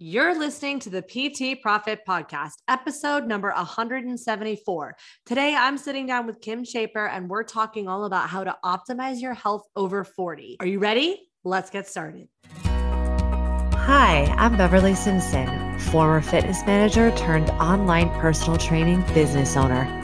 You're listening to the PT Profit Podcast, episode number 174. Today, I'm sitting down with Kim Shaper and we're talking all about how to optimize your health over 40. Are you ready? Let's get started. Hi, I'm Beverly Simpson, former fitness manager turned online personal training business owner.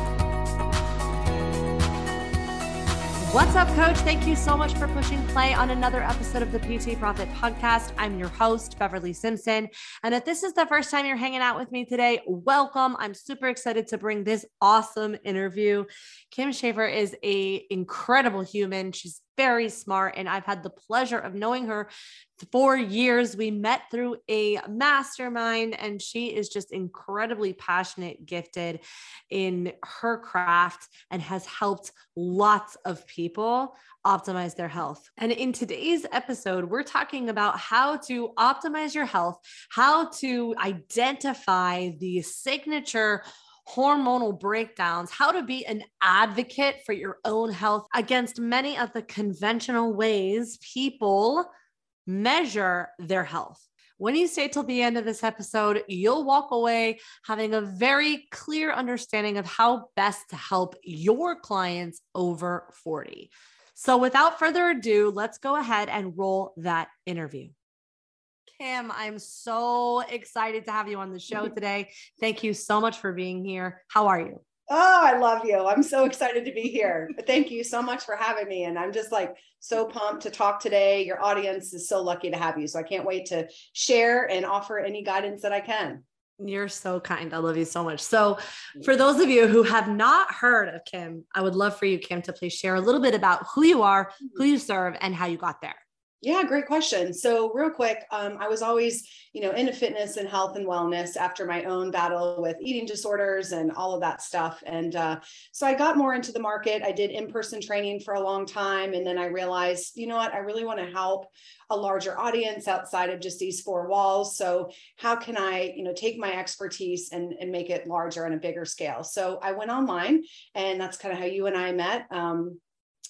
What's up, coach? Thank you so much for pushing play on another episode of the PT Profit Podcast. I'm your host, Beverly Simpson. And if this is the first time you're hanging out with me today, welcome. I'm super excited to bring this awesome interview. Kim Schaefer is a incredible human. She's very smart and I've had the pleasure of knowing her for years. We met through a mastermind and she is just incredibly passionate, gifted in her craft and has helped lots of people optimize their health. And in today's episode, we're talking about how to optimize your health, how to identify the signature hormonal breakdowns, how to be an advocate for your own health against many of the conventional ways people measure their health. When you stay till the end of this episode, you'll walk away having a very clear understanding of how best to help your clients over 40. So, without further ado, let's go ahead and roll that interview. Kim, I'm so excited to have you on the show today. Thank you so much for being here. How are you? Oh, I love you. I'm so excited to be here. Thank you so much for having me. And I'm just like so pumped to talk today. Your audience is so lucky to have you. So I can't wait to share and offer any guidance that I can. You're so kind. I love you so much. So, for those of you who have not heard of Kim, I would love for you, Kim, to please share a little bit about who you are, who you serve, and how you got there. Yeah, great question. So, real quick, um, I was always, you know, into fitness and health and wellness after my own battle with eating disorders and all of that stuff. And uh, so, I got more into the market. I did in person training for a long time. And then I realized, you know what, I really want to help a larger audience outside of just these four walls. So, how can I, you know, take my expertise and, and make it larger on a bigger scale? So, I went online, and that's kind of how you and I met. Um,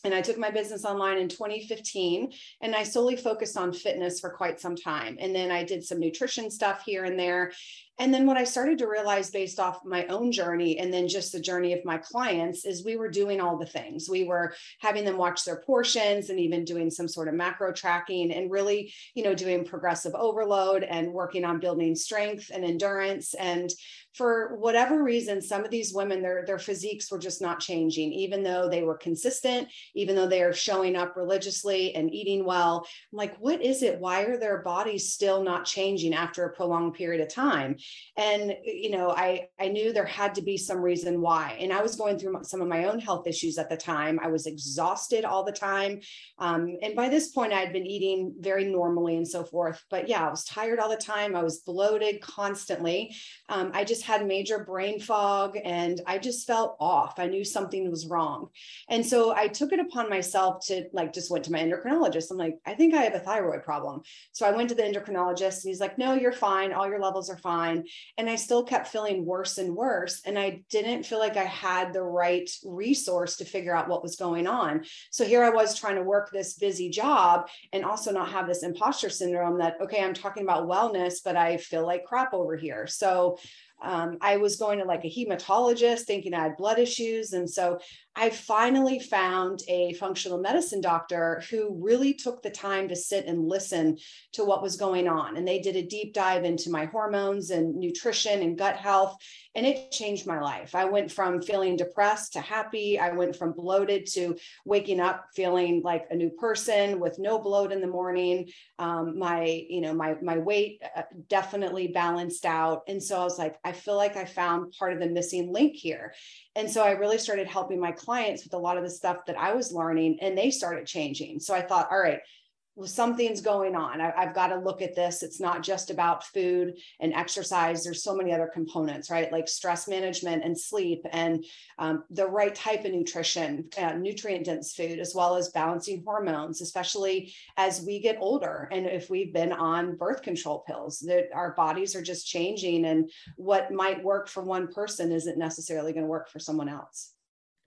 and I took my business online in 2015 and I solely focused on fitness for quite some time. And then I did some nutrition stuff here and there. And then what I started to realize based off my own journey and then just the journey of my clients is we were doing all the things. We were having them watch their portions and even doing some sort of macro tracking and really, you know, doing progressive overload and working on building strength and endurance. And for whatever reason, some of these women, their, their physiques were just not changing, even though they were consistent, even though they are showing up religiously and eating well. I'm like, what is it? Why are their bodies still not changing after a prolonged period of time? And you know i i knew there had to be some reason why. And i was going through some of my own health issues at the time. I was exhausted all the time. Um, and by this point i had been eating very normally and so forth. But yeah i was tired all the time. I was bloated constantly. Um, i just had major brain fog and i just felt off. I knew something was wrong. And so i took it upon myself to like just went to my endocrinologist. I'm like i think i have a thyroid problem. So i went to the endocrinologist and he's like no you're fine. All your levels are fine and I still kept feeling worse and worse. And I didn't feel like I had the right resource to figure out what was going on. So here I was trying to work this busy job and also not have this imposter syndrome that, okay, I'm talking about wellness, but I feel like crap over here. So um, I was going to like a hematologist thinking I had blood issues. And so I finally found a functional medicine doctor who really took the time to sit and listen to what was going on. And they did a deep dive into my hormones and nutrition and gut health. And it changed my life. I went from feeling depressed to happy. I went from bloated to waking up feeling like a new person with no bloat in the morning. Um, my, you know, my my weight uh, definitely balanced out. And so I was like, feel like I found part of the missing link here. And so I really started helping my clients with a lot of the stuff that I was learning and they started changing. So I thought, all right, something's going on. I, have got to look at this. It's not just about food and exercise. There's so many other components, right? Like stress management and sleep and um, the right type of nutrition, uh, nutrient dense food, as well as balancing hormones, especially as we get older. And if we've been on birth control pills, that our bodies are just changing. And what might work for one person isn't necessarily going to work for someone else.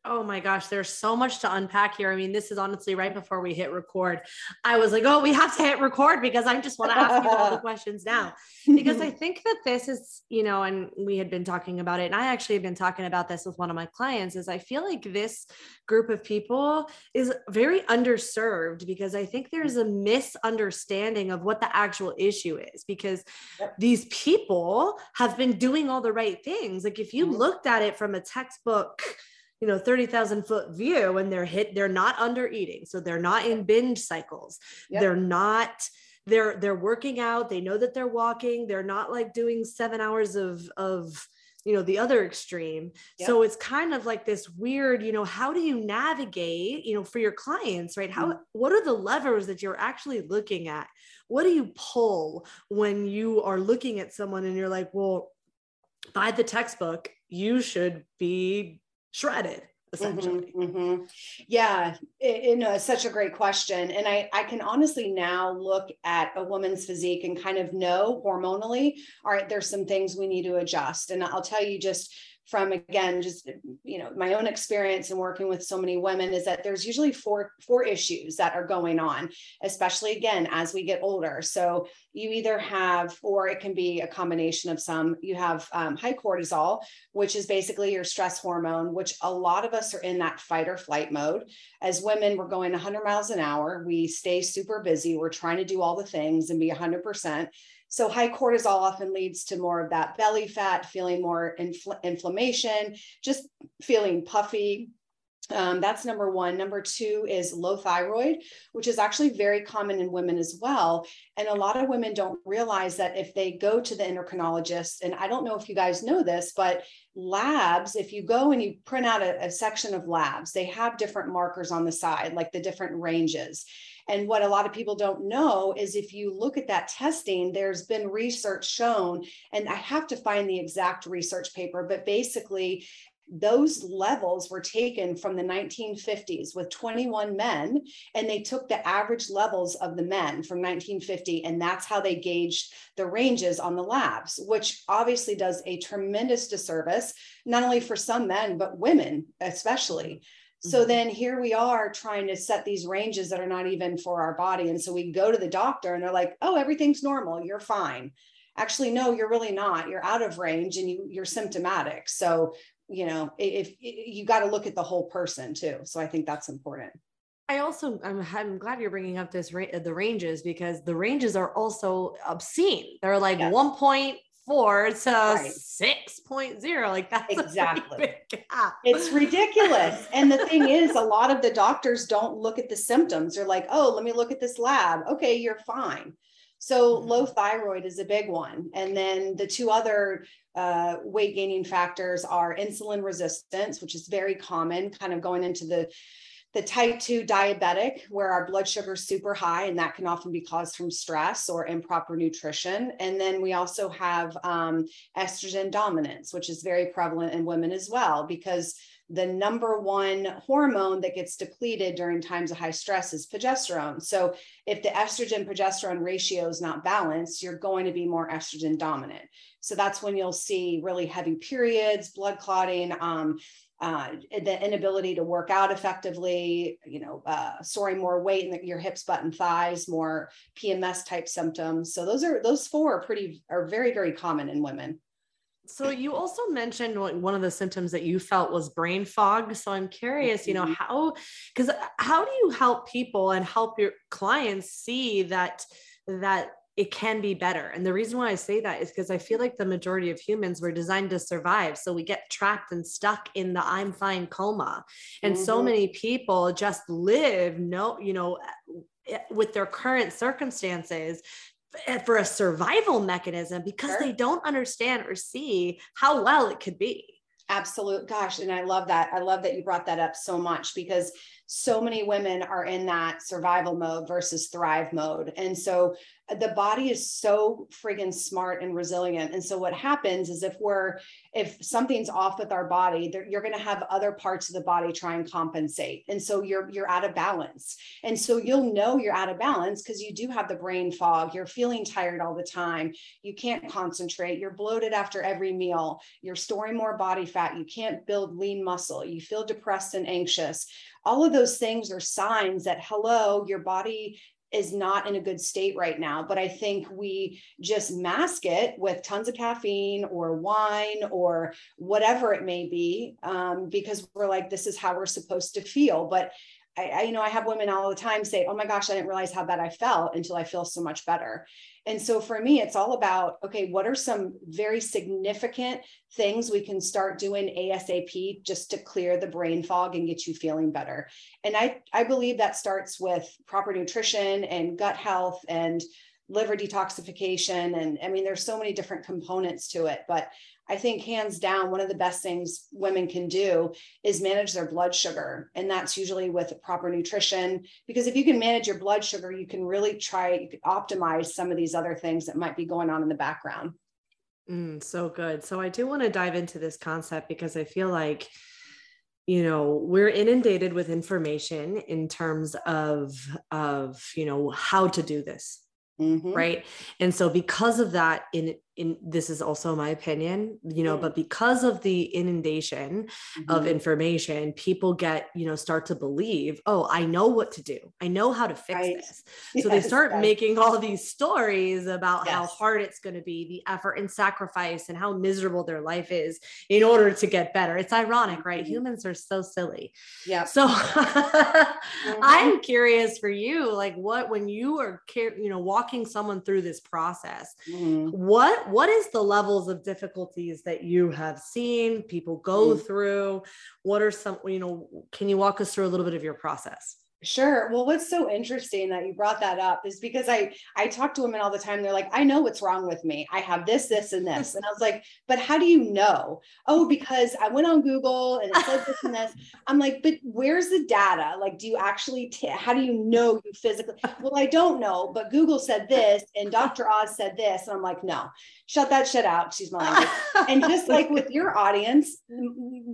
Oh my gosh, there's so much to unpack here. I mean, this is honestly right before we hit record. I was like, oh, we have to hit record because I just want to ask you all the questions now. Because I think that this is, you know, and we had been talking about it, and I actually have been talking about this with one of my clients, is I feel like this group of people is very underserved because I think there's a misunderstanding of what the actual issue is because yep. these people have been doing all the right things. Like if you mm-hmm. looked at it from a textbook, you know 30,000 foot view and they're hit they're not under eating. So they're not in binge cycles. Yep. they're not they're they're working out. They know that they're walking. They're not like doing 7 hours of of you know the other extreme. Yep. so it's kind of like this weird you know how do you navigate you know for your clients right? How mm-hmm. what are the levers that you're actually looking at? What do you pull when you are looking at someone and you're like well by the textbook you should be shredded essentially. Mm-hmm, mm-hmm. yeah it, you know it's such a great question. And i i can honestly now look at a woman's physique and kind of know hormonally all right there's some things we need to adjust. And i'll tell you just from again just you know my own experience and working with so many women is that there's usually four four issues that are going on especially again as we get older. So you either have or it can be a combination of some. You have um, high cortisol which is basically your stress hormone which a lot of us are in that fight or flight mode. As women we're going 100 miles an hour. We stay super busy. We're trying to do all the things and be 100% so high cortisol often leads to more of that belly fat, feeling more infl- inflammation, just feeling puffy, um, that's number one. Number two is low thyroid, which is actually very common in women as well. And a lot of women don't realize that if they go to the endocrinologist, and I don't know if you guys know this, but labs, if you go and you print out a, a section of labs, they have different markers on the side, like the different ranges. And what a lot of people don't know is if you look at that testing, there's been research shown, and I have to find the exact research paper, but basically, those levels were taken from the 1950s with 21 men and they took the average levels of the men from 1950 and that's how they gauged the ranges on the labs which obviously does a tremendous disservice not only for some men but women especially so mm-hmm. then here we are trying to set these ranges that are not even for our body. And so we go to the doctor and they're like, oh, everything's normal. You're fine. Actually, no, you're really not. You're out of range and you, you're symptomatic. So, you know, if, if you got to look at the whole person too. So I think that's important. I also I'm, I'm glad you're bringing up this the ranges because the ranges are also obscene. They're like yes. 1.4 to right. 6.0 like that's exactly. it's ridiculous. And the thing is a lot of the doctors don't look at the symptoms. They're like oh let me look at this lab. Okay you're fine. So mm-hmm. low thyroid is a big one. And then the two other uh, weight gaining factors are insulin resistance which is very common kind of going into the the type 2 diabetic, where our blood sugar is super high, and that can often be caused from stress or improper nutrition. And then we also have um, estrogen dominance, which is very prevalent in women as well, because the number one hormone that gets depleted during times of high stress is progesterone. So, if the estrogen progesterone ratio is not balanced, you're going to be more estrogen dominant. So, that's when you'll see really heavy periods, blood clotting, um, uh, the inability to work out effectively, you know, uh, soaring more weight in the, your hips, butt, and thighs, more PMS type symptoms. So those are those four are pretty are very very common in women. So you also mentioned one of the symptoms that you felt was brain fog. So I'm curious, you know, mm-hmm. how because how do you help people and help your clients see that that it can be better. And the reason why I say that is because I feel like the majority of humans were designed to survive. So we get trapped and stuck in the I'm fine coma. And mm-hmm. so many people just live no, you know, eh, with their current circumstances for a survival mechanism because sure. they don't understand or see how well it could be. Absolute. Gosh. And I love that. I love that you brought that up so much because so many women are in that survival mode versus thrive mode. And so uh, the body is so friggin' smart and resilient. And so what happens is if we're if something's off with our body, you're going to have other parts of the body try and compensate. And so you're you're out of balance. And so you'll know you're out of balance because you do have the brain fog. You're feeling tired all the time. You can't concentrate. You're bloated after every meal. You're storing more body fat. You can't build lean muscle. You feel depressed and anxious all of those things are signs that hello your body is not in a good state right now. But I think we just mask it with tons of caffeine or wine or whatever it may be, um, because we're like, this is how we're supposed to feel. But I, I, you know, I have women all the time say, "Oh my gosh, I didn't realize how bad I felt until I feel so much better." And so for me, it's all about okay, what are some very significant things we can start doing ASAP just to clear the brain fog and get you feeling better? And I I believe that starts with proper nutrition and gut health and liver detoxification and I mean there's so many different components to it, but I think hands down, one of the best things women can do is manage their blood sugar. And that's usually with proper nutrition. Because if you can manage your blood sugar, you can really try, optimize some of these other things that might be going on in the background. Mm, so good. So I do want to dive into this concept because I feel like, you know, we're inundated with information in terms of, of, you know, how to do this. Mm-hmm. Right. And so because of that, in in this is also my opinion you know mm. but because of the inundation mm-hmm. of information people get you know start to believe oh i know what to do i know how to fix right. this so yes, they start making all these stories about yes. how hard it's going to be the effort and sacrifice and how miserable their life is in order to get better it's ironic right mm-hmm. humans are so silly yeah so mm-hmm. i'm curious for you like what when you are you know walking someone through this process mm-hmm. What what is the levels of difficulties that you have seen people go mm. through what are some you know can you walk us through a little bit of your process Sure. Well, what's so interesting that you brought that up is because I I talk to women all the time. They're like, I know what's wrong with me. I have this, this, and this. And I was like, but how do you know? Oh, because I went on Google and it said this and this. I'm like, but where's the data? Like, do you actually? T- how do you know you physically? Well, I don't know, but Google said this and Dr. Oz said this, and I'm like, no, shut that shit out. She's my and just like with your audience,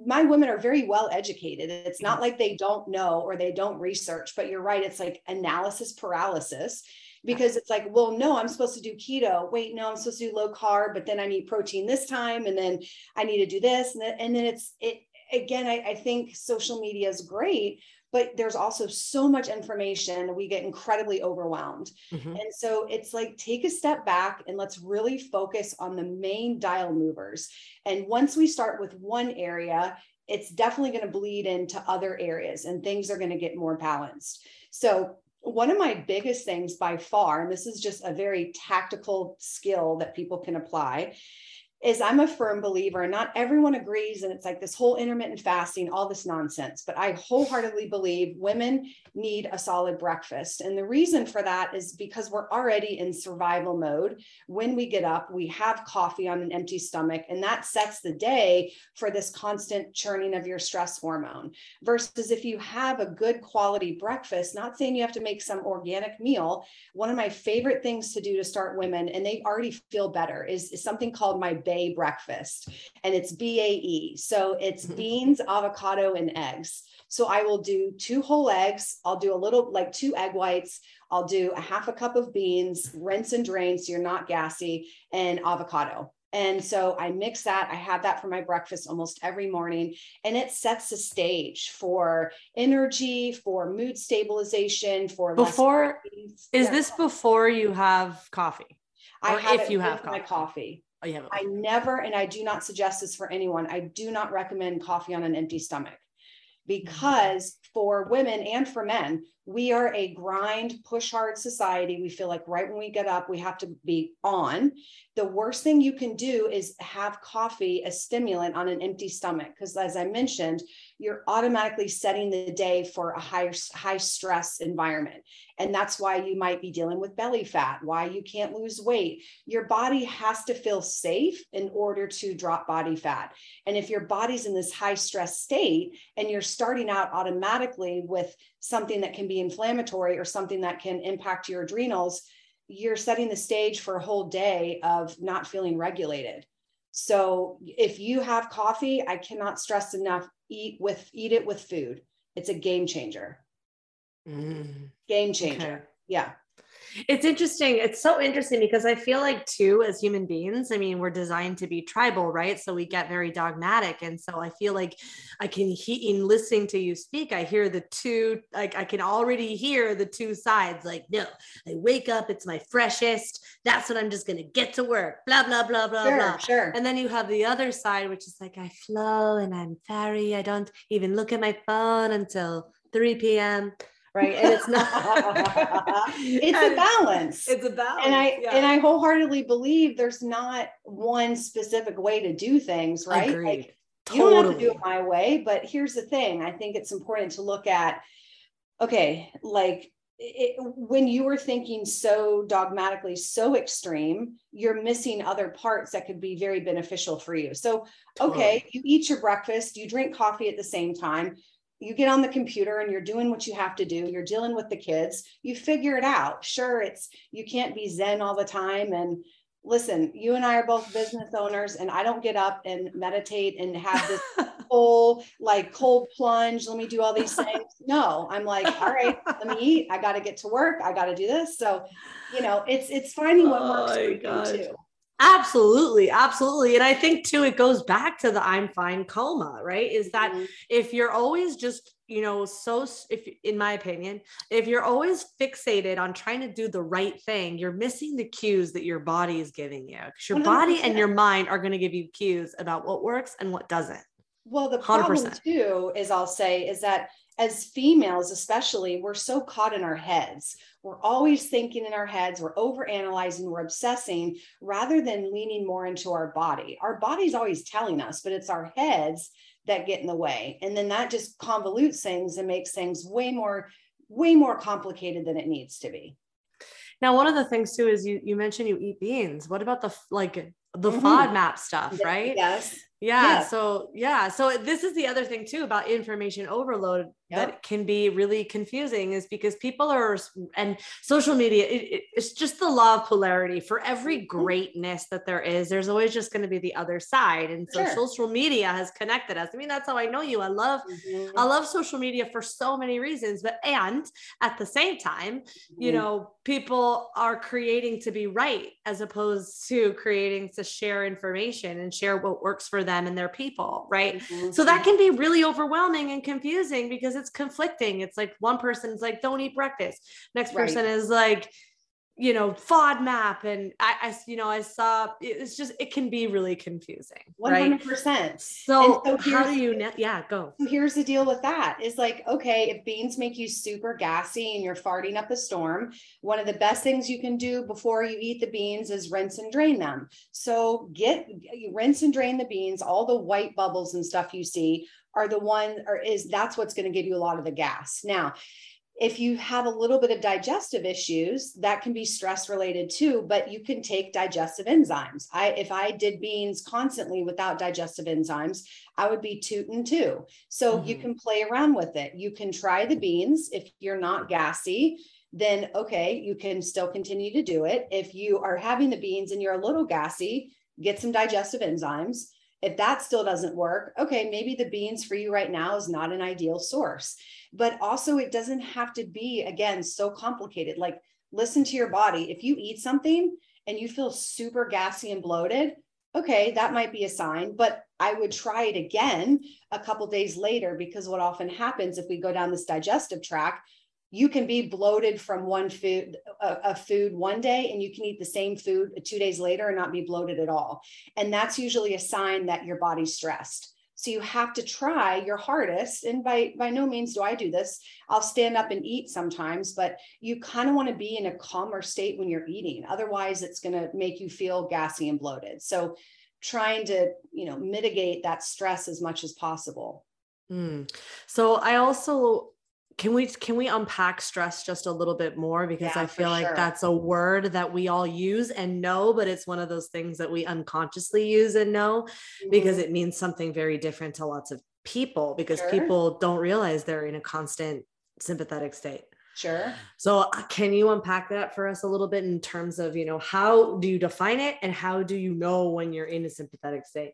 my women are very well educated. It's not mm-hmm. like they don't know or they don't research, but you're right. It's like analysis paralysis because it's like, well, no, I'm supposed to do keto. Wait, no, I'm supposed to do low carb, but then I need protein this time, and then I need to do this, and then, and then it's it again. I, I think social media is great, but there's also so much information we get incredibly overwhelmed mm-hmm. and so it's like take a step back and let's really focus on the main dial movers and once we start with one area it's definitely going to bleed into other areas and things are going to get more balanced. So one of my biggest things by far and this is just a very tactical skill that people can apply is I'm a firm believer, and not everyone agrees. And it's like this whole intermittent fasting, all this nonsense. But I wholeheartedly believe women need a solid breakfast. And the reason for that is because we're already in survival mode. When we get up, we have coffee on an empty stomach, and that sets the day for this constant churning of your stress hormone. Versus if you have a good quality breakfast, not saying you have to make some organic meal. One of my favorite things to do to start women, and they already feel better, is, is something called my BAE breakfast, and it's B A E. So it's mm-hmm. beans, avocado, and eggs. So I will do two whole eggs. I'll do a little, like two egg whites. I'll do a half a cup of beans, rinse and drain so you're not gassy, and avocado. And so I mix that. I have that for my breakfast almost every morning. And it sets the stage for energy, for mood stabilization, for before is yeah. this before you have coffee? I have if you have coffee. my coffee. Oh, I never, and I do not suggest this for anyone. I do not recommend coffee on an empty stomach because for women and for men, we are a grind, push hard society. We feel like right when we get up, we have to be on. The worst thing you can do is have coffee, a stimulant on an empty stomach. Because as I mentioned, you're automatically setting the day for a high high stress environment. And that's why you might be dealing with belly fat why you can't lose weight. Your body has to feel safe in order to drop body fat. And if your body's in this high stress state and you're starting out automatically with something that can be inflammatory or something that can impact your adrenals you're setting the stage for a whole day of not feeling regulated so if you have coffee, I cannot stress enough eat with eat it with food. It's a game changer. Mm. Game changer. Okay. Yeah. It's interesting. It's so interesting because I feel like too, as human beings, I mean, we're designed to be tribal, right? So we get very dogmatic. And so I feel like I can hear in listening to you speak, I hear the two, like I can already hear the two sides. Like, no, I wake up, it's my freshest. That's when I'm just gonna get to work. Blah, blah, blah, blah, sure, blah. Sure. And then you have the other side, which is like I flow and I'm fairy. I don't even look at my phone until 3 p.m right and it's not it's a balance it's a balance and i yeah. and i wholeheartedly believe there's not one specific way to do things right Agreed. like totally. you don't have to do it my way but here's the thing i think it's important to look at okay like it, when you are thinking so dogmatically so extreme you're missing other parts that could be very beneficial for you so okay you eat your breakfast you drink coffee at the same time you get on the computer and you're doing what you have to do you're dealing with the kids you figure it out. Sure it's you can't be zen all the time. And listen you and i are both business owners and i don't get up and meditate and have this whole like cold plunge let me do all these things. No i'm like all right let me eat. I got to get to work. I got to do this. So you know it's it's finding what works oh for you too Absolutely, absolutely. And I think too, it goes back to the I'm fine coma, right? Is that mm-hmm. if you're always just, you know, so, if in my opinion, if you're always fixated on trying to do the right thing, you're missing the cues that your body is giving you. Because your 100%. body and your mind are going to give you cues about what works and what doesn't. Well, the problem 100%. too is I'll say is that as females, especially, we're so caught in our heads. We're always thinking in our heads, we're over analyzing, we're obsessing rather than leaning more into our body. Our body's always telling us, but it's our heads that get in the way. And then that just convolutes things and makes things way more, way more complicated than it needs to be. Now, one of the things too is you you mentioned you eat beans. What about the like the mm-hmm. FODMAP stuff, right? Yes. Yeah, yeah. So yeah. So this is the other thing too about information overload yep. that can be really confusing is because people are and social media it, it's just the law of polarity for every mm-hmm. greatness that there is there's always just going to be the other side and so sure. social media has connected us i mean that's how i know you i love mm-hmm. i love social media for so many reasons but and at the same time mm-hmm. you know people are creating to be right as opposed to creating to share information and share what works for them and their people right mm-hmm. so that can be really overwhelming and confusing because it's conflicting it's like one person's like don't eat breakfast next person right. is like you know FODMAP and I, I you know I saw it's just it can be really confusing. One hundred percent. So, so how do you yeah go? So here's the deal with that is like okay if beans make you super gassy and you're farting up a storm, one of the best things you can do before you eat the beans is rinse and drain them. So get rinse and drain the beans. All the white bubbles and stuff you see are the one or is that's what's going to give you a lot of the gas. Now if you have a little bit of digestive issues that can be stress related too but you can take digestive enzymes. I if i did beans constantly without digestive enzymes i would be tooting too. So mm-hmm. you can play around with it. You can try the beans. If you're not gassy then okay you can still continue to do it. If you are having the beans and you're a little gassy get some digestive enzymes if that still doesn't work, okay, maybe the beans for you right now is not an ideal source. But also, it doesn't have to be, again, so complicated. Like, listen to your body. If you eat something and you feel super gassy and bloated, okay, that might be a sign, but I would try it again a couple days later because what often happens if we go down this digestive track, you can be bloated from one food a, a, food one day and you can eat the same food two days later and not be bloated at all. And that's usually a sign that your body's stressed. So you have to try your hardest and by by no means do i do this. I'll stand up and eat sometimes but you kind of want to be in a calmer state when you're eating. Otherwise it's going to make you feel gassy and bloated. So trying to you know mitigate that stress as much as possible. Mm. So I also can we can we unpack stress just a little bit more because yeah, I feel like sure. that's a word that we all use and know, but it's one of those things that we unconsciously use and know mm-hmm. because it means something very different to lots of people because sure. people don't realize they're in a constant sympathetic state. Sure. So uh, can you unpack that for us a little bit in terms of, you know, how do you define it and how do you know when you're in a sympathetic state?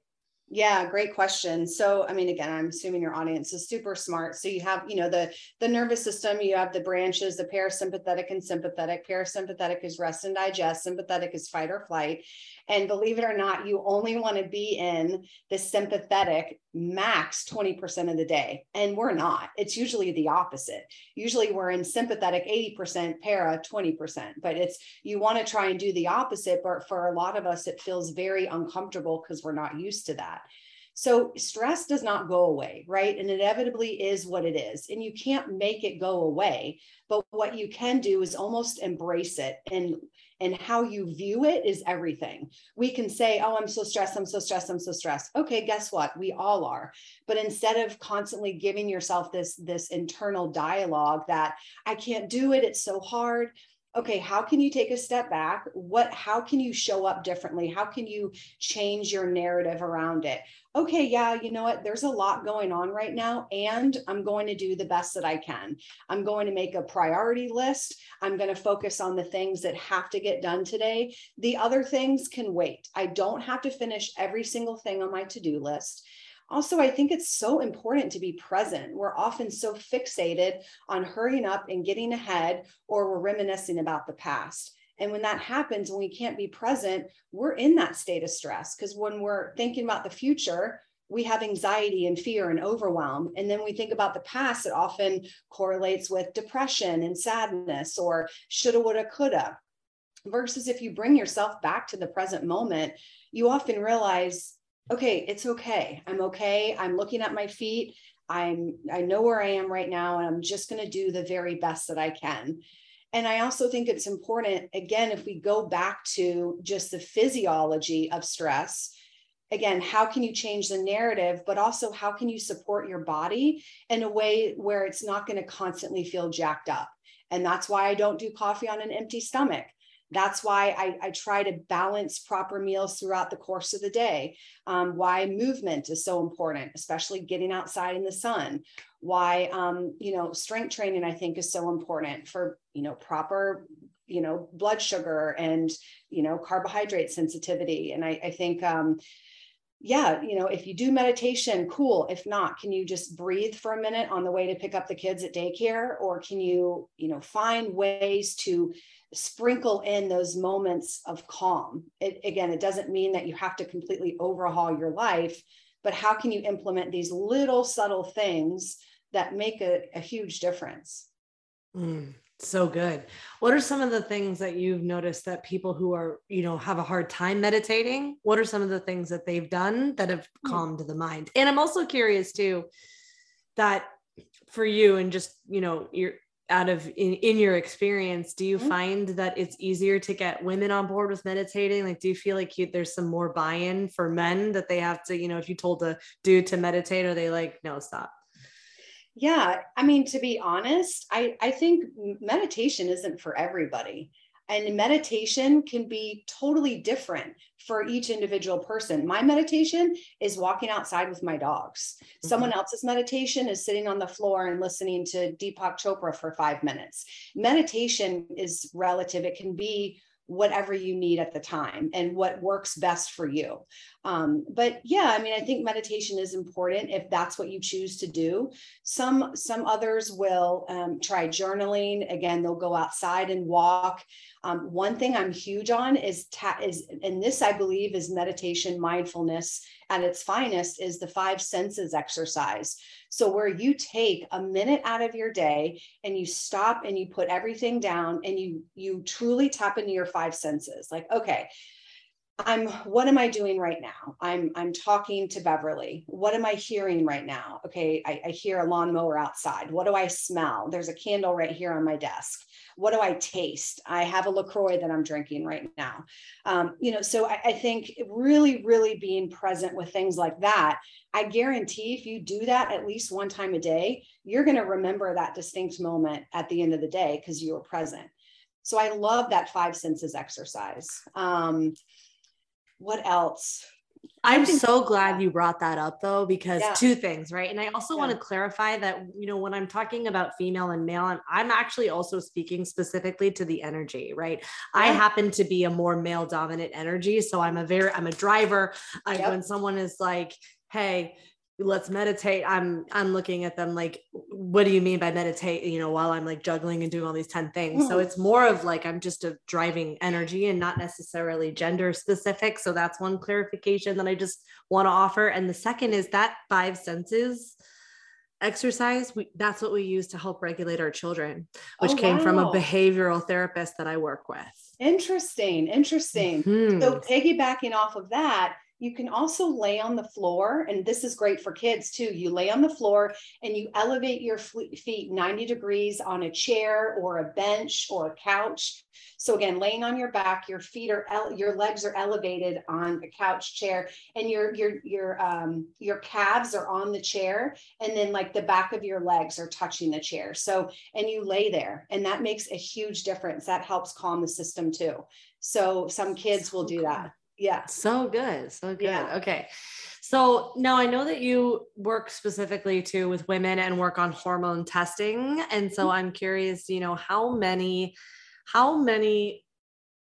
Yeah, great question. So, I mean, again, I'm assuming your audience is super smart. So you have, you know, the the nervous system, you have the branches, the parasympathetic and sympathetic. Parasympathetic is rest and digest, sympathetic is fight or flight. And believe it or not, you only want to be in the sympathetic max 20% of the day. And we're not. It's usually the opposite. Usually we're in sympathetic 80%, para 20%. But it's you want to try and do the opposite. But for a lot of us, it feels very uncomfortable because we're not used to that. So stress does not go away, right? And inevitably is what it is. And you can't make it go away. But what you can do is almost embrace it and and how you view it is everything. We can say, Oh, I'm so stressed, I'm so stressed, I'm so stressed. Okay, guess what? We all are. But instead of constantly giving yourself this, this internal dialogue that I can't do it, it's so hard. Okay, how can you take a step back? What how can you show up differently? How can you change your narrative around it? okay, yeah, you know what? There's a lot going on right now, and I'm going to do the best that I can. I'm going to make a priority list. I'm going to focus on the things that have to get done today. The other things can wait. I don't have to finish every single thing on my to do list. Also, I think it's so important to be present. We're often so fixated on hurrying up and getting ahead, or we're reminiscing about the past. And when that happens, when we can't be present, we're in that state of stress because when we're thinking about the future, we have anxiety and fear and overwhelm. And then we think about the past, it often correlates with depression and sadness or shoulda, woulda, coulda. Versus if you bring yourself back to the present moment, you often realize, okay, it's okay. I'm okay. I'm looking at my feet. I'm I know where I am right now and I'm just going to do the very best that I can. And I also think it's important, again, if we go back to just the physiology of stress, again, how can you change the narrative, but also how can you support your body in a way where it's not going to constantly feel jacked up? And that's why I don't do coffee on an empty stomach. That's why I, I try to balance proper meals throughout the course of the day. Um, why movement is so important, especially getting outside in the sun. Why, um, you know, strength training, I think, is so important for, you know, proper, you know, blood sugar and, you know, carbohydrate sensitivity. And I, I think, um, yeah, you know, if you do meditation, cool. If not, can you just breathe for a minute on the way to pick up the kids at daycare? Or can you, you know, find ways to sprinkle in those moments of calm. It, again, it doesn't mean that you have to completely overhaul your life, but how can you implement these little subtle things that make a, a huge difference? Mm, so good. What are some of the things that you've noticed that people who are, you know, have a hard time meditating? What are some of the things that they've done that have mm. calmed the mind? And I'm also curious too that for you and just, you know, you're out of in, in your experience do you mm-hmm. find that it's easier to get women on board with meditating? Like do you feel like you, there's some more buy-in for men that they have to you know if you told a dude to meditate are they like no stop yeah i mean to be honest i i think meditation isn't for everybody and meditation can be totally different for each individual person. My meditation is walking outside with my dogs. Mm-hmm. Someone else's meditation is sitting on the floor and listening to Deepak Chopra for five minutes. Meditation is relative, it can be whatever you need at the time and what works best for you. Um, but yeah, I mean, I think meditation is important if that's what you choose to do. Some some others will um, try journaling. Again, they'll go outside and walk. Um, one thing I'm huge on is ta- is and this I believe is meditation mindfulness at its finest is the five senses exercise. So, where you take a minute out of your day and you stop and you put everything down and you you truly tap into your five senses. Like, okay, I'm what am I doing right now? I'm I'm talking to Beverly. What am I hearing right now? Okay, I, I hear a lawnmower outside. What do I smell? There's a candle right here on my desk. What do I taste? I have a LaCroix that I'm drinking right now. Um, you know, so I, I think really, really being present with things like that. I guarantee if you do that at least one time a day, you're going to remember that distinct moment at the end of the day because you were present. So I love that five senses exercise. Um, what else? I'm so glad you brought that up though, because yeah. two things, right? And I also yeah. want to clarify that, you know, when I'm talking about female and male, I'm, I'm actually also speaking specifically to the energy, right? Yeah. I happen to be a more male dominant energy. So I'm a very, I'm a driver. I, yep. When someone is like, hey, let's meditate i'm i'm looking at them like what do you mean by meditate you know while i'm like juggling and doing all these 10 things mm-hmm. so it's more of like i'm just a driving energy and not necessarily gender specific so that's one clarification that i just want to offer and the second is that five senses exercise we, that's what we use to help regulate our children which oh, came wow. from a behavioral therapist that i work with interesting interesting mm-hmm. so piggybacking off of that you can also lay on the floor, and this is great for kids too. You lay on the floor and you elevate your feet 90 degrees on a chair or a bench or a couch. So again, laying on your back, your feet are your legs are elevated on a couch chair, and your your your um your calves are on the chair, and then like the back of your legs are touching the chair. So and you lay there, and that makes a huge difference. That helps calm the system too. So some kids will do that. Yeah. So good. So good. Yeah. Okay. So now I know that you work specifically too with women and work on hormone testing. And so mm-hmm. I'm curious, you know, how many, how many,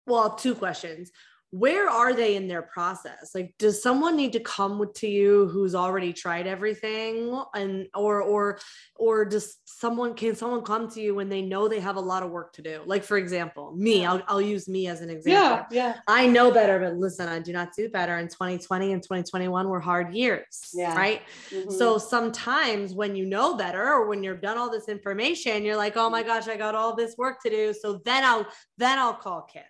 well, two questions where are they in their process? Like does someone need to come to you who's already tried everything? And or or or does someone can someone come to you when they know they have a lot of work to do? Like for example me i'll, I'll use me as an example. yeah. Yeah i know better but listen i do not do better. In 2020 and 2021 were hard years yeah. right? Mm-hmm. so sometimes when you know better or when you've done all this information you're like oh my gosh i got all this work to do. So then i'll then i'll call kim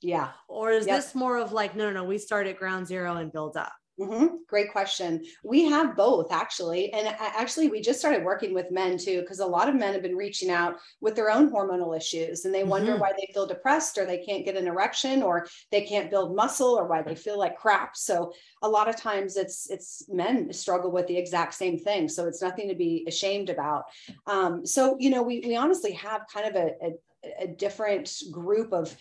yeah. Or is yep. this more of like, no, no, no, we start at ground zero and build up? Mm-hmm. Great question. We have both actually. And actually, we just started working with men too, because a lot of men have been reaching out with their own hormonal issues and they mm-hmm. wonder why they feel depressed or they can't get an erection or they can't build muscle or why they feel like crap. So a lot of times it's it's men struggle with the exact same thing. So it's nothing to be ashamed about. Um, so, you know, we we honestly have kind of a, a a different group of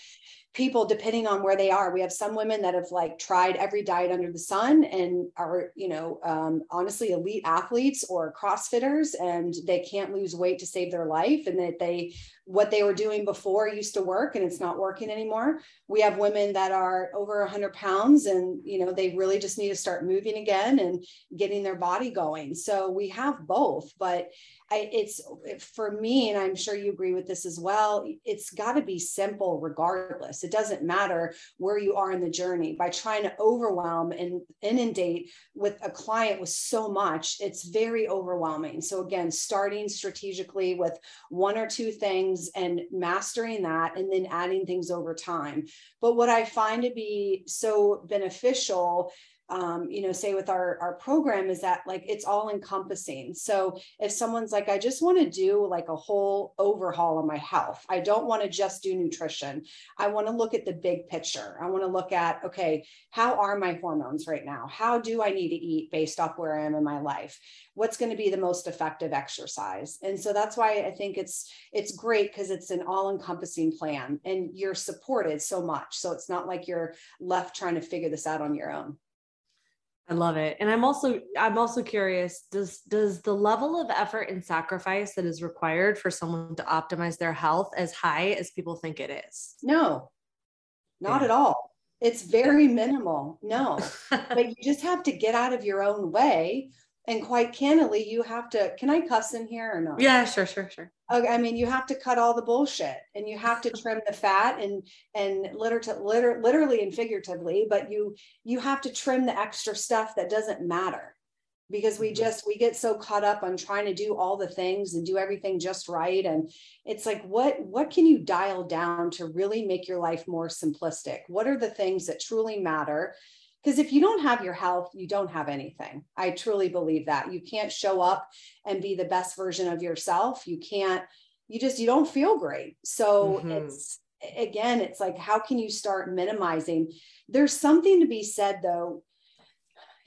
people depending on where they are. We have some women that have like tried every diet under the sun and are you know um, honestly elite athletes or crossfitters and they can't lose weight to save their life and that they what they were doing before used to work and it's not working anymore we have women that are over 100 pounds and you know they really just need to start moving again and getting their body going so we have both but I, it's for me, and I'm sure you agree with this as well. It's got to be simple regardless. It doesn't matter where you are in the journey. By trying to overwhelm and inundate with a client with so much, it's very overwhelming. So, again, starting strategically with one or two things and mastering that, and then adding things over time. But what I find to be so beneficial um, you know, say with our, our program is that like it's all encompassing. So if someone's like, I just want to do like a whole overhaul of my health, I don't want to just do nutrition. I want to look at the big picture. I want to look at, okay, how are my hormones right now? How do I need to eat based off where I am in my life? What's going to be the most effective exercise? And so that's why I think it's it's great because it's an all-encompassing plan and you're supported so much. So it's not like you're left trying to figure this out on your own. I love it. And I'm also I'm also curious does does the level of effort and sacrifice that is required for someone to optimize their health as high as people think it is? No. Not yeah. at all. It's very minimal. No. but you just have to get out of your own way and quite candidly you have to can i cuss in here or not yeah sure sure sure. Okay i mean you have to cut all the bullshit and you have to trim the fat and and liter- liter- literally and figuratively but you you have to trim the extra stuff that doesn't matter. Because we mm-hmm. just we get so caught up on trying to do all the things and do everything just right. And it's like what what can you dial down to really make your life more simplistic? What are the things that truly matter because if you don't have your health you don't have anything. I truly believe that. You can't show up and be the best version of yourself. You can't you just you don't feel great. So mm-hmm. it's again it's like how can you start minimizing? There's something to be said though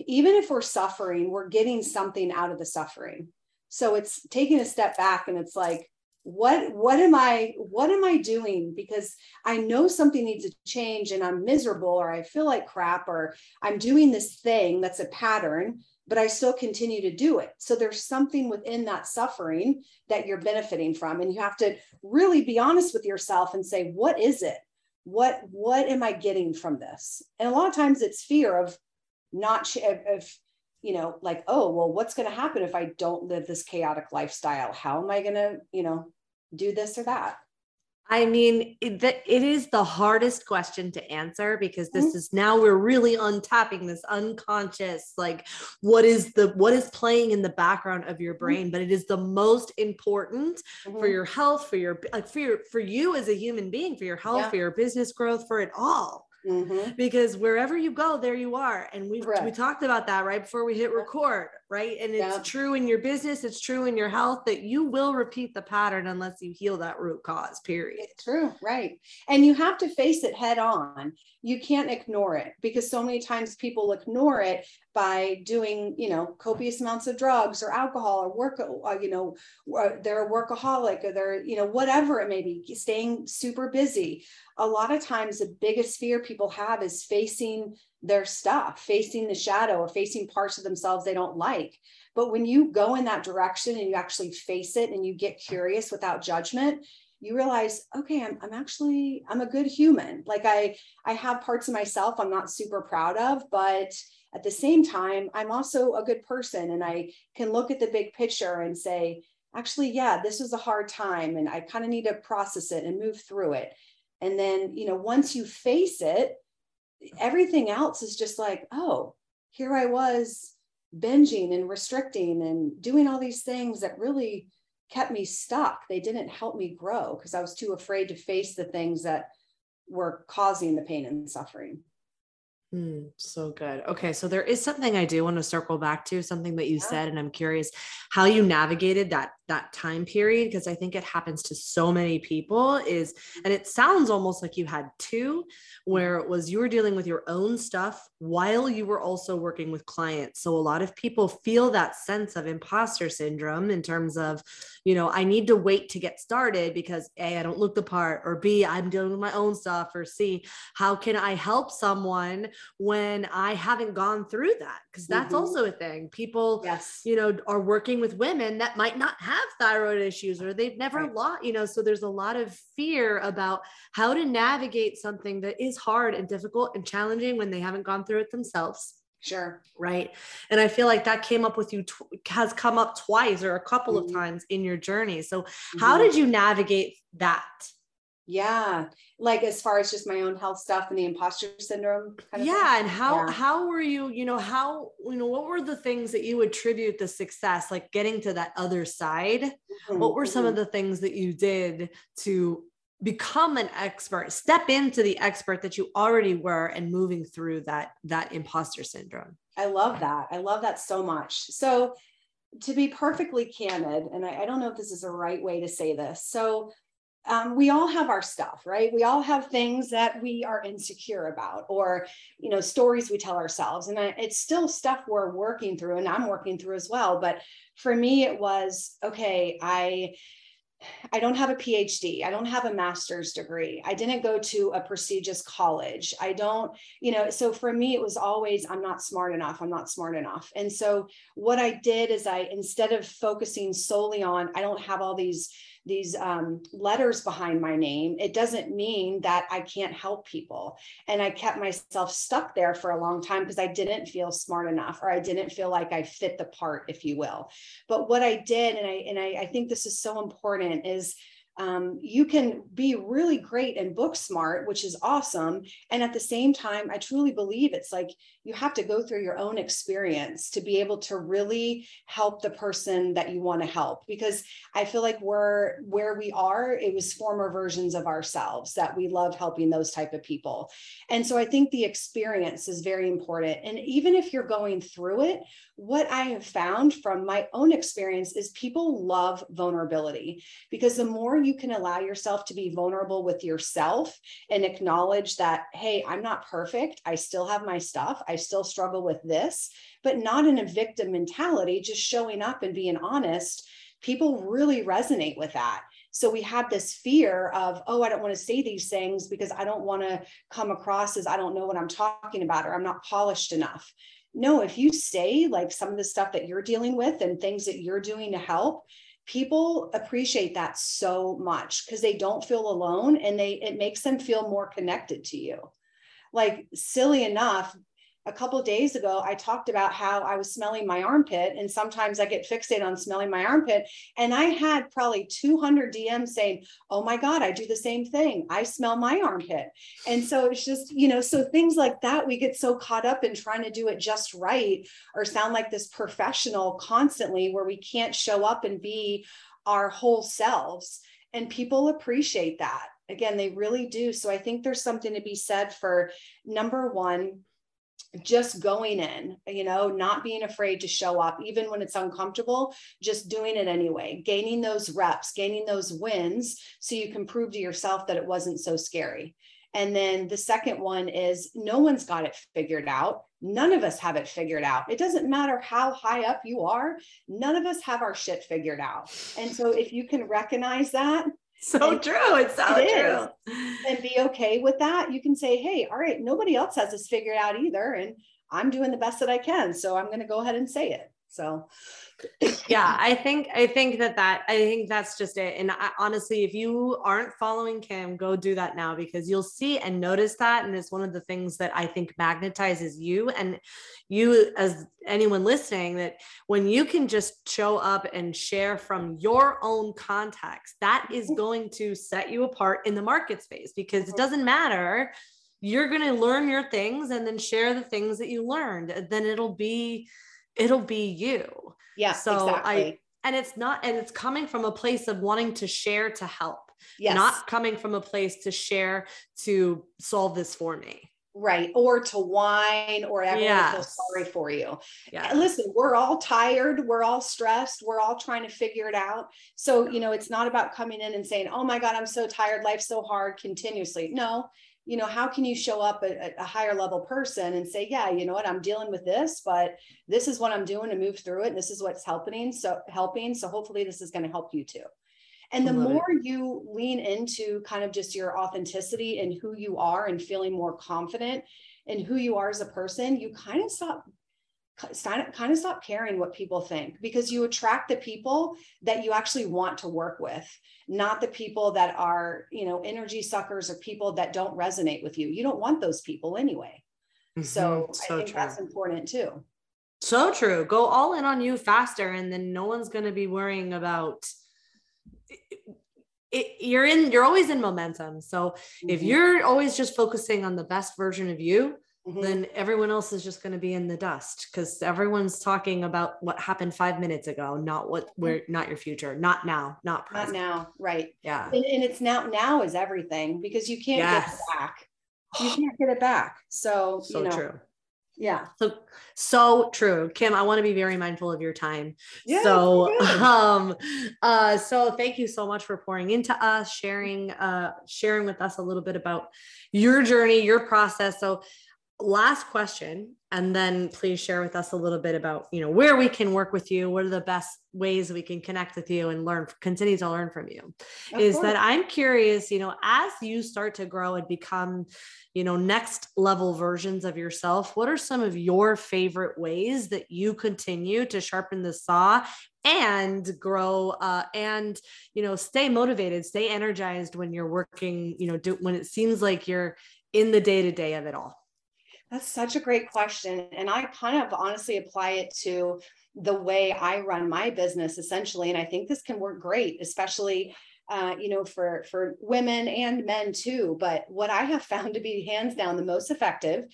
even if we're suffering, we're getting something out of the suffering. So it's taking a step back and it's like, what what am i what am i doing? Because i know something needs to change and i'm miserable or i feel like crap or i'm doing this thing that's a pattern but i still continue to do it. So there's something within that suffering that you're benefiting from. And you have to really be honest with yourself and say what is it? What what am i getting from this? And a lot of times it's fear of not if you know like oh well what's going to happen if i don't live this chaotic lifestyle how am i going to you know do this or that I mean, it, it is the hardest question to answer because this mm-hmm. is now we're really untapping this unconscious, like what is the what is playing in the background of your mm-hmm. brain, mm-hmm. but it is the most important mm-hmm. for your health, for your like for your for you as a human being, for your health, yeah. for your business growth, for it all. Mm-hmm. Because wherever you go, there you are. And we we talked about that right before we hit record, right? And it's yeah. true in your business, it's true in your health that you will repeat the pattern unless you heal that root cause, period. It's true, right. And you have to face it head on. You can't ignore it because so many times people ignore it by doing, you know, copious amounts of drugs or alcohol or work, uh, you know, they're a workaholic or they're, you know, whatever it may be, staying super busy. A lot of times the biggest fear people have is facing their stuff, facing the shadow or facing parts of themselves they don't like. But when you go in that direction and you actually face it and you get curious without judgment, you realize, okay, I'm, I'm actually, I'm a good human. Like I, I have parts of myself I'm not super proud of, but at the same time, I'm also a good person and I can look at the big picture and say, actually, yeah, this was a hard time and I kind of need to process it and move through it. And then, you know, once you face it, everything else is just like, oh, here I was binging and restricting and doing all these things that really kept me stuck. They didn't help me grow because I was too afraid to face the things that were causing the pain and suffering. Mm, so good. Okay. So there is something I do want to circle back to, something that you yeah. said, and I'm curious how you navigated that that time period because I think it happens to so many people is and it sounds almost like you had two where it was you were dealing with your own stuff while you were also working with clients. So a lot of people feel that sense of imposter syndrome in terms of, you know, I need to wait to get started because A, I don't look the part, or B, I'm dealing with my own stuff, or C, how can I help someone when I haven't gone through that? Because that's mm-hmm. also a thing. People, yes. you know, are working with women that might not have thyroid issues or they've never right. lost, you know, so there's a lot of fear about how to navigate something that is hard and difficult and challenging when they haven't gone through it themselves. Sure. Right. And I feel like that came up with you, tw- has come up twice or a couple mm-hmm. of times in your journey. So, mm-hmm. how did you navigate that? Yeah. Like as far as just my own health stuff and the imposter syndrome. Kind of yeah. Thing? And how, yeah. how were you, you know, how, you know, what were the things that you attribute the success, like getting to that other side? Mm-hmm. What were some of mm-hmm. the things that you did to become an expert step into the expert that you already were and moving through that that imposter syndrome i love that i love that so much so to be perfectly candid and I, I don't know if this is the right way to say this so um, we all have our stuff right we all have things that we are insecure about or you know stories we tell ourselves and I, it's still stuff we're working through and i'm working through as well but for me it was okay i I don't have a PhD. I don't have a master's degree. I didn't go to a prestigious college. I don't, you know, so for me, it was always, I'm not smart enough. I'm not smart enough. And so what I did is I, instead of focusing solely on, I don't have all these these um, letters behind my name, it doesn't mean that I can't help people. And I kept myself stuck there for a long time because I didn't feel smart enough or I didn't feel like I fit the part, if you will. But what I did, and I and I, I think this is so important, is um, you can be really great and book smart, which is awesome. And at the same time, I truly believe it's like you have to go through your own experience to be able to really help the person that you want to help. Because I feel like we're where we are, it was former versions of ourselves that we love helping those type of people. And so I think the experience is very important. And even if you're going through it, what I have found from my own experience is people love vulnerability because the more you can allow yourself to be vulnerable with yourself and acknowledge that, hey, I'm not perfect. I still have my stuff. I still struggle with this, but not in a victim mentality, just showing up and being honest. People really resonate with that. So we have this fear of, oh, I don't want to say these things because I don't want to come across as I don't know what I'm talking about or I'm not polished enough no, if you say like some of the stuff that you're dealing with and things that you're doing to help, people appreciate that so much because they don't feel alone and they it makes them feel more connected to you. Like silly enough, a couple days ago i talked about how i was smelling my armpit and sometimes i get fixated on smelling my armpit and i had probably 200 dms saying oh my god i do the same thing. I smell my armpit. And so it's just you know so things like that we get so caught up in trying to do it just right or sound like this professional constantly where we can't show up and be our whole selves and people appreciate that. Again they really do. So i think there's something to be said for number one just going in, you know, not being afraid to show up, even when it's uncomfortable, just doing it anyway, gaining those reps, gaining those wins so you can prove to yourself that it wasn't so scary. And then the second one is no one's got it figured out. None of us have it figured out. It doesn't matter how high up you are, none of us have our shit figured out. And so if you can recognize that so and true. It's so it true. And be okay with that. You can say, hey, all right, nobody else has this figured out either. And I'm doing the best that I can. So I'm going to go ahead and say it. So yeah, I think I think that that I think that's just it. And I, honestly, if you aren't following Kim, go do that now because you'll see and notice that, and it's one of the things that I think magnetizes you and you as anyone listening. That when you can just show up and share from your own context, that is mm-hmm. going to set you apart in the market space because it mm-hmm. doesn't matter. You're going to learn your things and then share the things that you learned. Then it'll be it'll be you yeah. So exactly. I, and it's not, and it's coming from a place of wanting to share to help, yes. not coming from a place to share to solve this for me. Right. Or to whine or everyone yes. feel sorry for you. Yeah. Listen, we're all tired. We're all stressed. We're all trying to figure it out. So, you know, it's not about coming in and saying, oh my God, I'm so tired. Life's so hard continuously. No, you know how can you show up a, a, higher level person and say yeah you know what i'm dealing with this but this is what i'm doing to move through it and this is what's helping so helping so hopefully this is going to help you too and the more it. you lean into kind of just your authenticity and who you are and feeling more confident in who you are as a person you kind of stop kind of stop caring what people think because you attract the people that you actually want to work with not the people that are you know energy suckers or people that don't resonate with you you don't want those people anyway mm-hmm. so, so, i think true. that's important too so true go all in on you faster and then no one's going to be worrying about it, you're in you're always in momentum so mm-hmm. if you're always just focusing on the best version of you mm-hmm. then everyone else is just going to be in the dust because everyone's talking about what happened five minutes ago, not what mm-hmm. where not your future, not now, not present. Not now, right? Yeah, and, and, it's now. Now is everything because you can't yes. get it back. You can't get it back. So, so you know, true. Yeah. So so true. Kim, I want to be very mindful of your time. Yeah, so um uh so thank you so much for pouring into us, sharing uh sharing with us a little bit about your journey, your process. So last question and then please share with us a little bit about you know where we can work with you what are the best ways we can connect with you and learn continue to learn from you of is course. that i'm curious you know as you start to grow and become you know next level versions of yourself what are some of your favorite ways that you continue to sharpen the saw and grow uh, and you know stay motivated stay energized when you're working you know do, when it seems like you're in the day to day of it all that's such a great question. And I kind of honestly apply it to the way I run my business essentially. And I think this can work great, especially uh, you know, for for women and men too. But what I have found to be hands down the most effective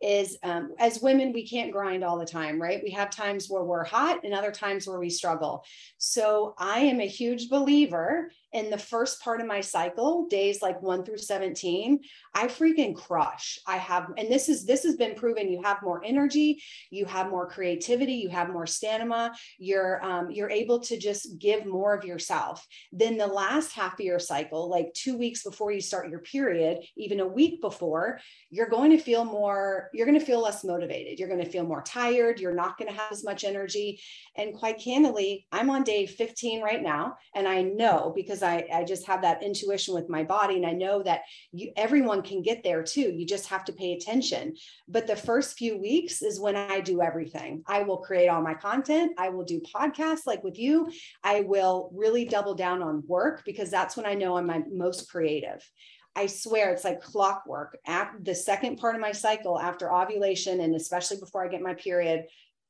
is um, as women, we can't grind all the time, right? We have times where we're hot and other times where we struggle. So I am a huge believer in the first part of my cycle, days like one through 17, I freaking crush. I have, and this is, this has been proven you have more energy, you have more creativity, you have more stamina, you're, um, you're able to just give more of yourself. Then the last half of your cycle, like two weeks before you start your period, even a week before, you're going to feel more, you're going to feel less motivated. You're going to feel more tired. You're not going to have as much energy. And quite candidly, I'm on day 15 right now. And I know because I, I just have that intuition with my body. And I know that you, everyone can get there too. You just have to pay attention. But the first few weeks is when I do everything. I will create all my content. I will do podcasts like with you. I will really double down on work because that's when I know I'm my most creative. I swear it's like clockwork. At the second part of my cycle after ovulation, and especially before I get my period,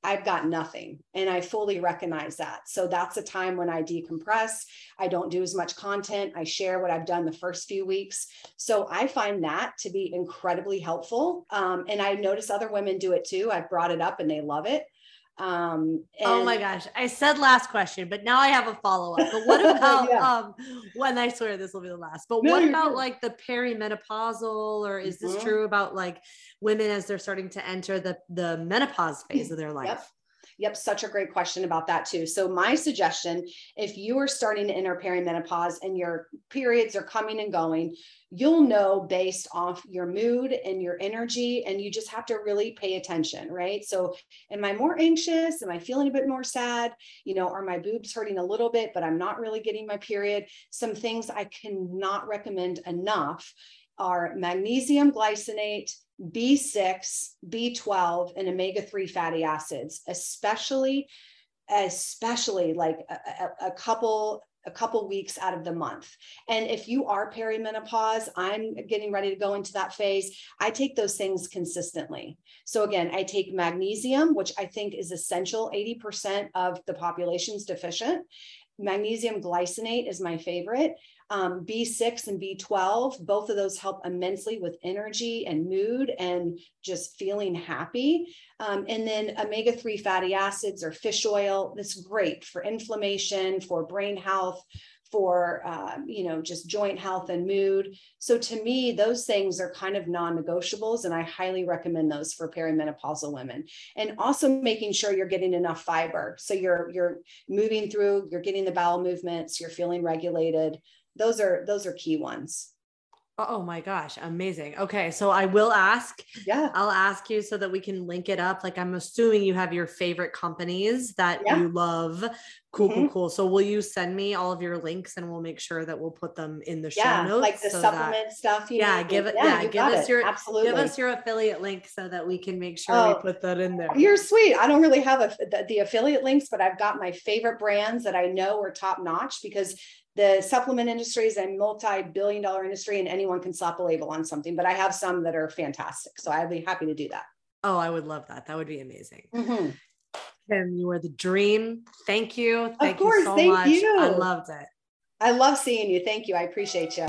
I've got nothing. And I fully recognize that. So that's a time when I decompress. I don't do as much content. I share what I've done the first few weeks. So I find that to be incredibly helpful. Um, and I notice other women do it too. I've brought it up and they love it. Um, and- oh my gosh, I said last question, but now I have a follow up. But what about yeah. um, when I swear this will be the last? But no, what about good. like the perimenopausal, or is mm-hmm. this true about like women as they're starting to enter the the menopause phase of their life? Yep. Yep, such a great question about that too. So my suggestion, if you are starting to enter perimenopause and your periods are coming and going, you'll know based off your mood and your energy and you just have to really pay attention, right? So am I more anxious? Am I feeling a bit more sad? You know, are my boobs hurting a little bit, but I'm not really getting my period? Some things I cannot recommend enough are magnesium glycinate, B6, B12, and omega 3 fatty acids, especially, especially like a, a, couple a couple weeks out of the month. And if you are perimenopause, I'm getting ready to go into that phase. I take those things consistently. So again, I take magnesium, which I think is essential. 80% of the population's deficient. Magnesium glycinate is my favorite. Um, B6 and B12, both of those help immensely with energy and mood and just feeling happy. Um, and then omega 3 fatty acids or fish oil, that's great for inflammation, for brain health, for um, you know just joint health and mood. So to me those things are kind of non-negotiables and i highly recommend those for perimenopausal women. And also making sure you're getting enough fiber. So you're you're moving through you're getting the bowel movements you're feeling regulated those are those are key ones Oh my gosh, amazing. Okay, so I will ask. Yeah. I'll ask you so that we can link it up. Like I'm assuming you have your favorite companies that yeah. you love. Cool, mm-hmm. cool, cool. So will you send me all of your links and we'll make sure that we'll put them in the show yeah, notes? Like the so supplement that, stuff. yeah, give it. Yeah, yeah give us it. your absolutely. Give us your affiliate link so that we can make sure oh, we put that in there. You're sweet. I don't really have a, the, the affiliate links, but I've got my favorite brands that I know are top notch because the supplement industry is a multi-billion dollar industry and anyone can slap a label on something but i have some that are fantastic. So i'd be happy to do that. Oh i would love that. That would be amazing. Mm-hmm. kim you are the dream. Thank you. Thank of course, you so thank much. You. i loved it. I love seeing you. Thank you. I appreciate you